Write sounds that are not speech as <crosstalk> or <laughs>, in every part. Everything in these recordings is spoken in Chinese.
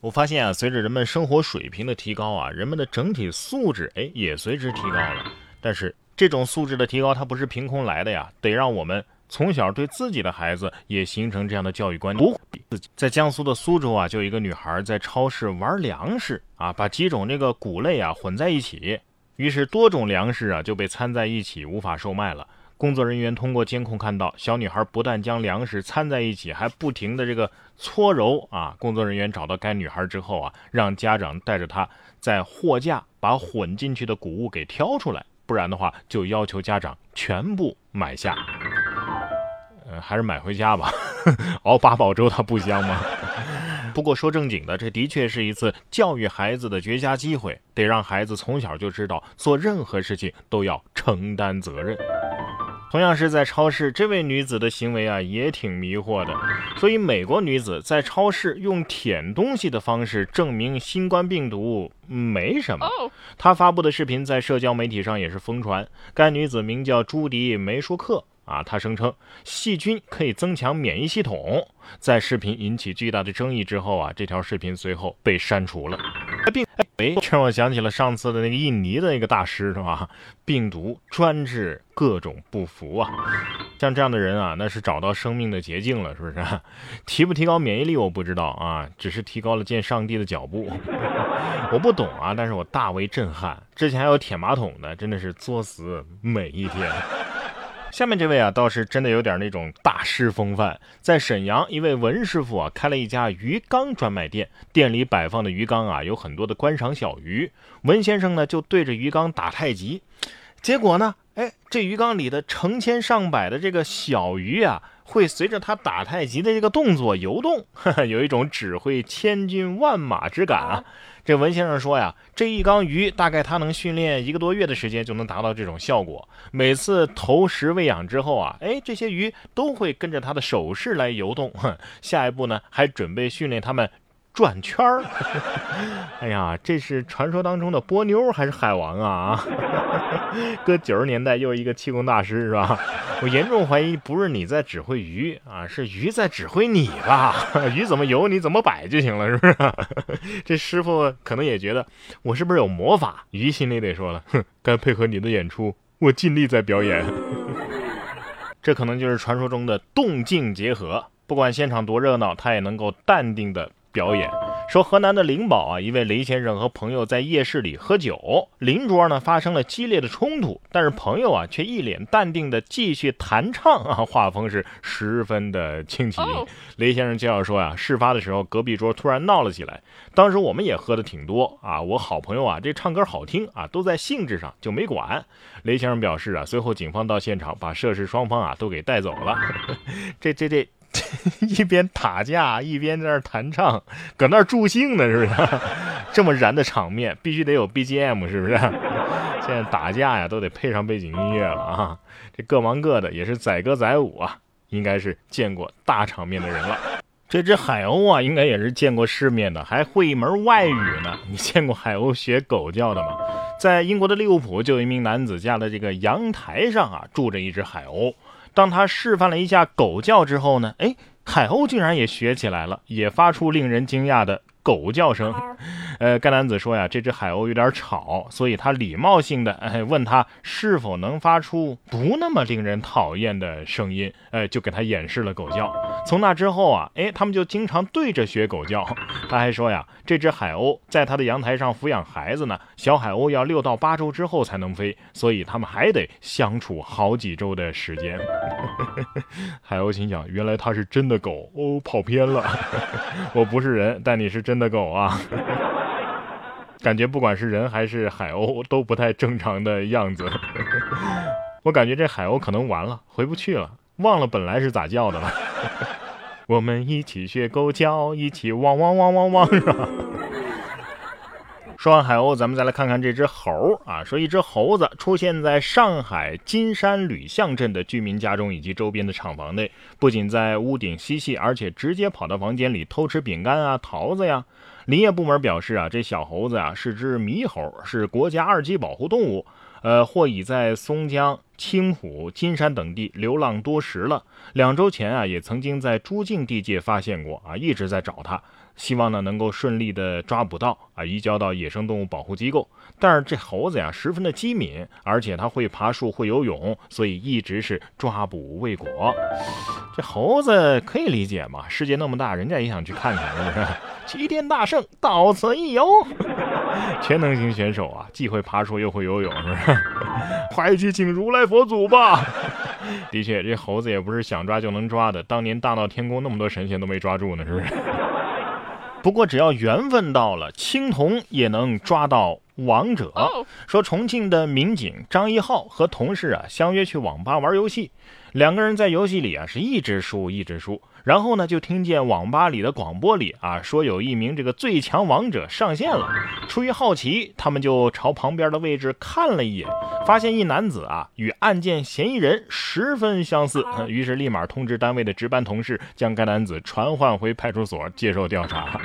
我发现啊，随着人们生活水平的提高啊，人们的整体素质哎也随之提高了。但是这种素质的提高，它不是凭空来的呀，得让我们从小对自己的孩子也形成这样的教育观念。在江苏的苏州啊，就有一个女孩在超市玩粮食啊，把几种这个谷类啊混在一起，于是多种粮食啊就被掺在一起，无法售卖了。工作人员通过监控看到，小女孩不但将粮食掺在一起，还不停的这个搓揉啊。工作人员找到该女孩之后啊，让家长带着她在货架把混进去的谷物给挑出来，不然的话就要求家长全部买下。呃，还是买回家吧，<laughs> 熬八宝粥它不香吗？不过说正经的，这的确是一次教育孩子的绝佳机会，得让孩子从小就知道做任何事情都要承担责任。同样是在超市，这位女子的行为啊也挺迷惑的。所以，美国女子在超市用舔东西的方式证明新冠病毒没什么。她发布的视频在社交媒体上也是疯传。该女子名叫朱迪梅舒克啊，她声称细菌可以增强免疫系统。在视频引起巨大的争议之后啊，这条视频随后被删除了。病哎，让我想起了上次的那个印尼的那个大师是吧？病毒专治各种不服啊！像这样的人啊，那是找到生命的捷径了，是不是？提不提高免疫力我不知道啊，只是提高了见上帝的脚步。<laughs> 我不懂啊，但是我大为震撼。之前还有舔马桶的，真的是作死每一天。下面这位啊，倒是真的有点那种大师风范。在沈阳，一位文师傅啊，开了一家鱼缸专卖店，店里摆放的鱼缸啊，有很多的观赏小鱼。文先生呢，就对着鱼缸打太极，结果呢，哎，这鱼缸里的成千上百的这个小鱼啊，会随着他打太极的这个动作游动，<laughs> 有一种指挥千军万马之感啊。这文先生说呀，这一缸鱼大概他能训练一个多月的时间就能达到这种效果。每次投食喂养之后啊，哎，这些鱼都会跟着他的手势来游动。下一步呢，还准备训练他们。转圈儿，<laughs> 哎呀，这是传说当中的波妞还是海王啊？<laughs> 搁九十年代又一个气功大师是吧？我严重怀疑不是你在指挥鱼啊，是鱼在指挥你吧？<laughs> 鱼怎么游你怎么摆就行了，是不是？这师傅可能也觉得我是不是有魔法？鱼心里得说了，哼，该配合你的演出，我尽力在表演。这可能就是传说中的动静结合，不管现场多热闹，他也能够淡定的。表演说，河南的灵宝啊，一位雷先生和朋友在夜市里喝酒，邻桌呢发生了激烈的冲突，但是朋友啊却一脸淡定的继续弹唱啊，画风是十分的清奇。雷先生介绍说呀，事发的时候隔壁桌突然闹了起来，当时我们也喝的挺多啊，我好朋友啊这唱歌好听啊，都在兴致上就没管。雷先生表示啊，随后警方到现场把涉事双方啊都给带走了。这 <laughs> 这这。<laughs> 一边打架一边在那弹唱，搁那助兴呢，是不是？<laughs> 这么燃的场面，必须得有 BGM，是不是？<laughs> 现在打架呀，都得配上背景音乐了啊！这各忙各的，也是载歌载舞啊，应该是见过大场面的人了。这只海鸥啊，应该也是见过世面的，还会一门外语呢。你见过海鸥学狗叫的吗？在英国的利物浦，就有一名男子家的这个阳台上啊，住着一只海鸥。当他示范了一下狗叫之后呢，哎，海鸥竟然也学起来了，也发出令人惊讶的。狗叫声，呃，该男子说呀，这只海鸥有点吵，所以他礼貌性的哎问他是否能发出不那么令人讨厌的声音，呃，就给他演示了狗叫。从那之后啊，哎，他们就经常对着学狗叫。他还说呀，这只海鸥在他的阳台上抚养孩子呢，小海鸥要六到八周之后才能飞，所以他们还得相处好几周的时间。<laughs> 海鸥心想，原来他是真的狗哦，跑偏了，<laughs> 我不是人，但你是。真的狗啊，感觉不管是人还是海鸥都不太正常的样子。<laughs> 我感觉这海鸥可能完了，回不去了，忘了本来是咋叫的了。<laughs> 我们一起学狗叫，一起汪汪汪汪汪，是吧？说完海鸥，咱们再来看看这只猴啊。说一只猴子出现在上海金山吕巷镇的居民家中以及周边的厂房内，不仅在屋顶嬉戏，而且直接跑到房间里偷吃饼干啊、桃子呀。林业部门表示啊，这小猴子啊是只猕猴，是国家二级保护动物，呃，或已在松江。青浦、金山等地流浪多时了。两周前啊，也曾经在朱境地界发现过啊，一直在找它。希望呢能够顺利的抓捕到啊，移交到野生动物保护机构。但是这猴子呀十分的机敏，而且它会爬树会游泳，所以一直是抓捕未果。这猴子可以理解嘛？世界那么大，人家也想去看看，是不是？齐天大圣到此一游，<laughs> 全能型选手啊，既会爬树又会游泳，是不是？<laughs> 快去请如来佛祖吧！<laughs> 的确，这猴子也不是想抓就能抓的。当年大闹天宫那么多神仙都没抓住呢，是不是？<laughs> 不过只要缘分到了，青铜也能抓到王者。说重庆的民警张一浩和同事啊相约去网吧玩游戏，两个人在游戏里啊是一直输一直输。然后呢，就听见网吧里的广播里啊，说有一名这个最强王者上线了。出于好奇，他们就朝旁边的位置看了一眼，发现一男子啊与案件嫌疑人十分相似，于是立马通知单位的值班同事，将该男子传唤回派出所接受调查。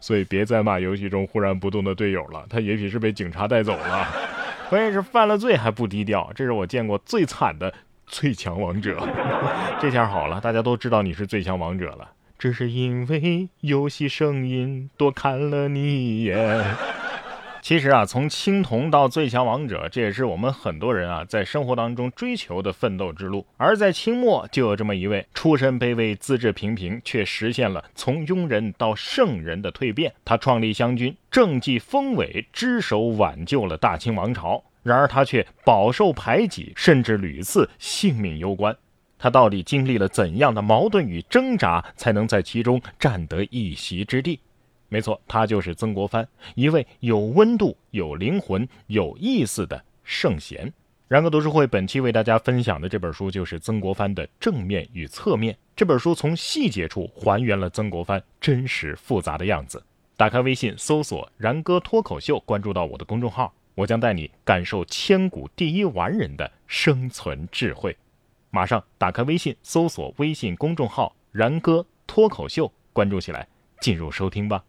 所以别再骂游戏中忽然不动的队友了，他也许是被警察带走了。关键是犯了罪还不低调，这是我见过最惨的。最强王者，<laughs> 这下好了，大家都知道你是最强王者了。只是因为游戏声音多看了你一眼。其实啊，从青铜到最强王者，这也是我们很多人啊在生活当中追求的奋斗之路。而在清末，就有这么一位出身卑微、资质平平，却实现了从庸人到圣人的蜕变。他创立湘军，政绩丰伟，只手挽救了大清王朝。然而他却饱受排挤，甚至屡次性命攸关。他到底经历了怎样的矛盾与挣扎，才能在其中占得一席之地？没错，他就是曾国藩，一位有温度、有灵魂、有意思的圣贤。然哥读书会本期为大家分享的这本书就是曾国藩的正面与侧面。这本书从细节处还原了曾国藩真实复杂的样子。打开微信搜索“然哥脱口秀”，关注到我的公众号。我将带你感受千古第一完人的生存智慧。马上打开微信，搜索微信公众号“然哥脱口秀”，关注起来，进入收听吧。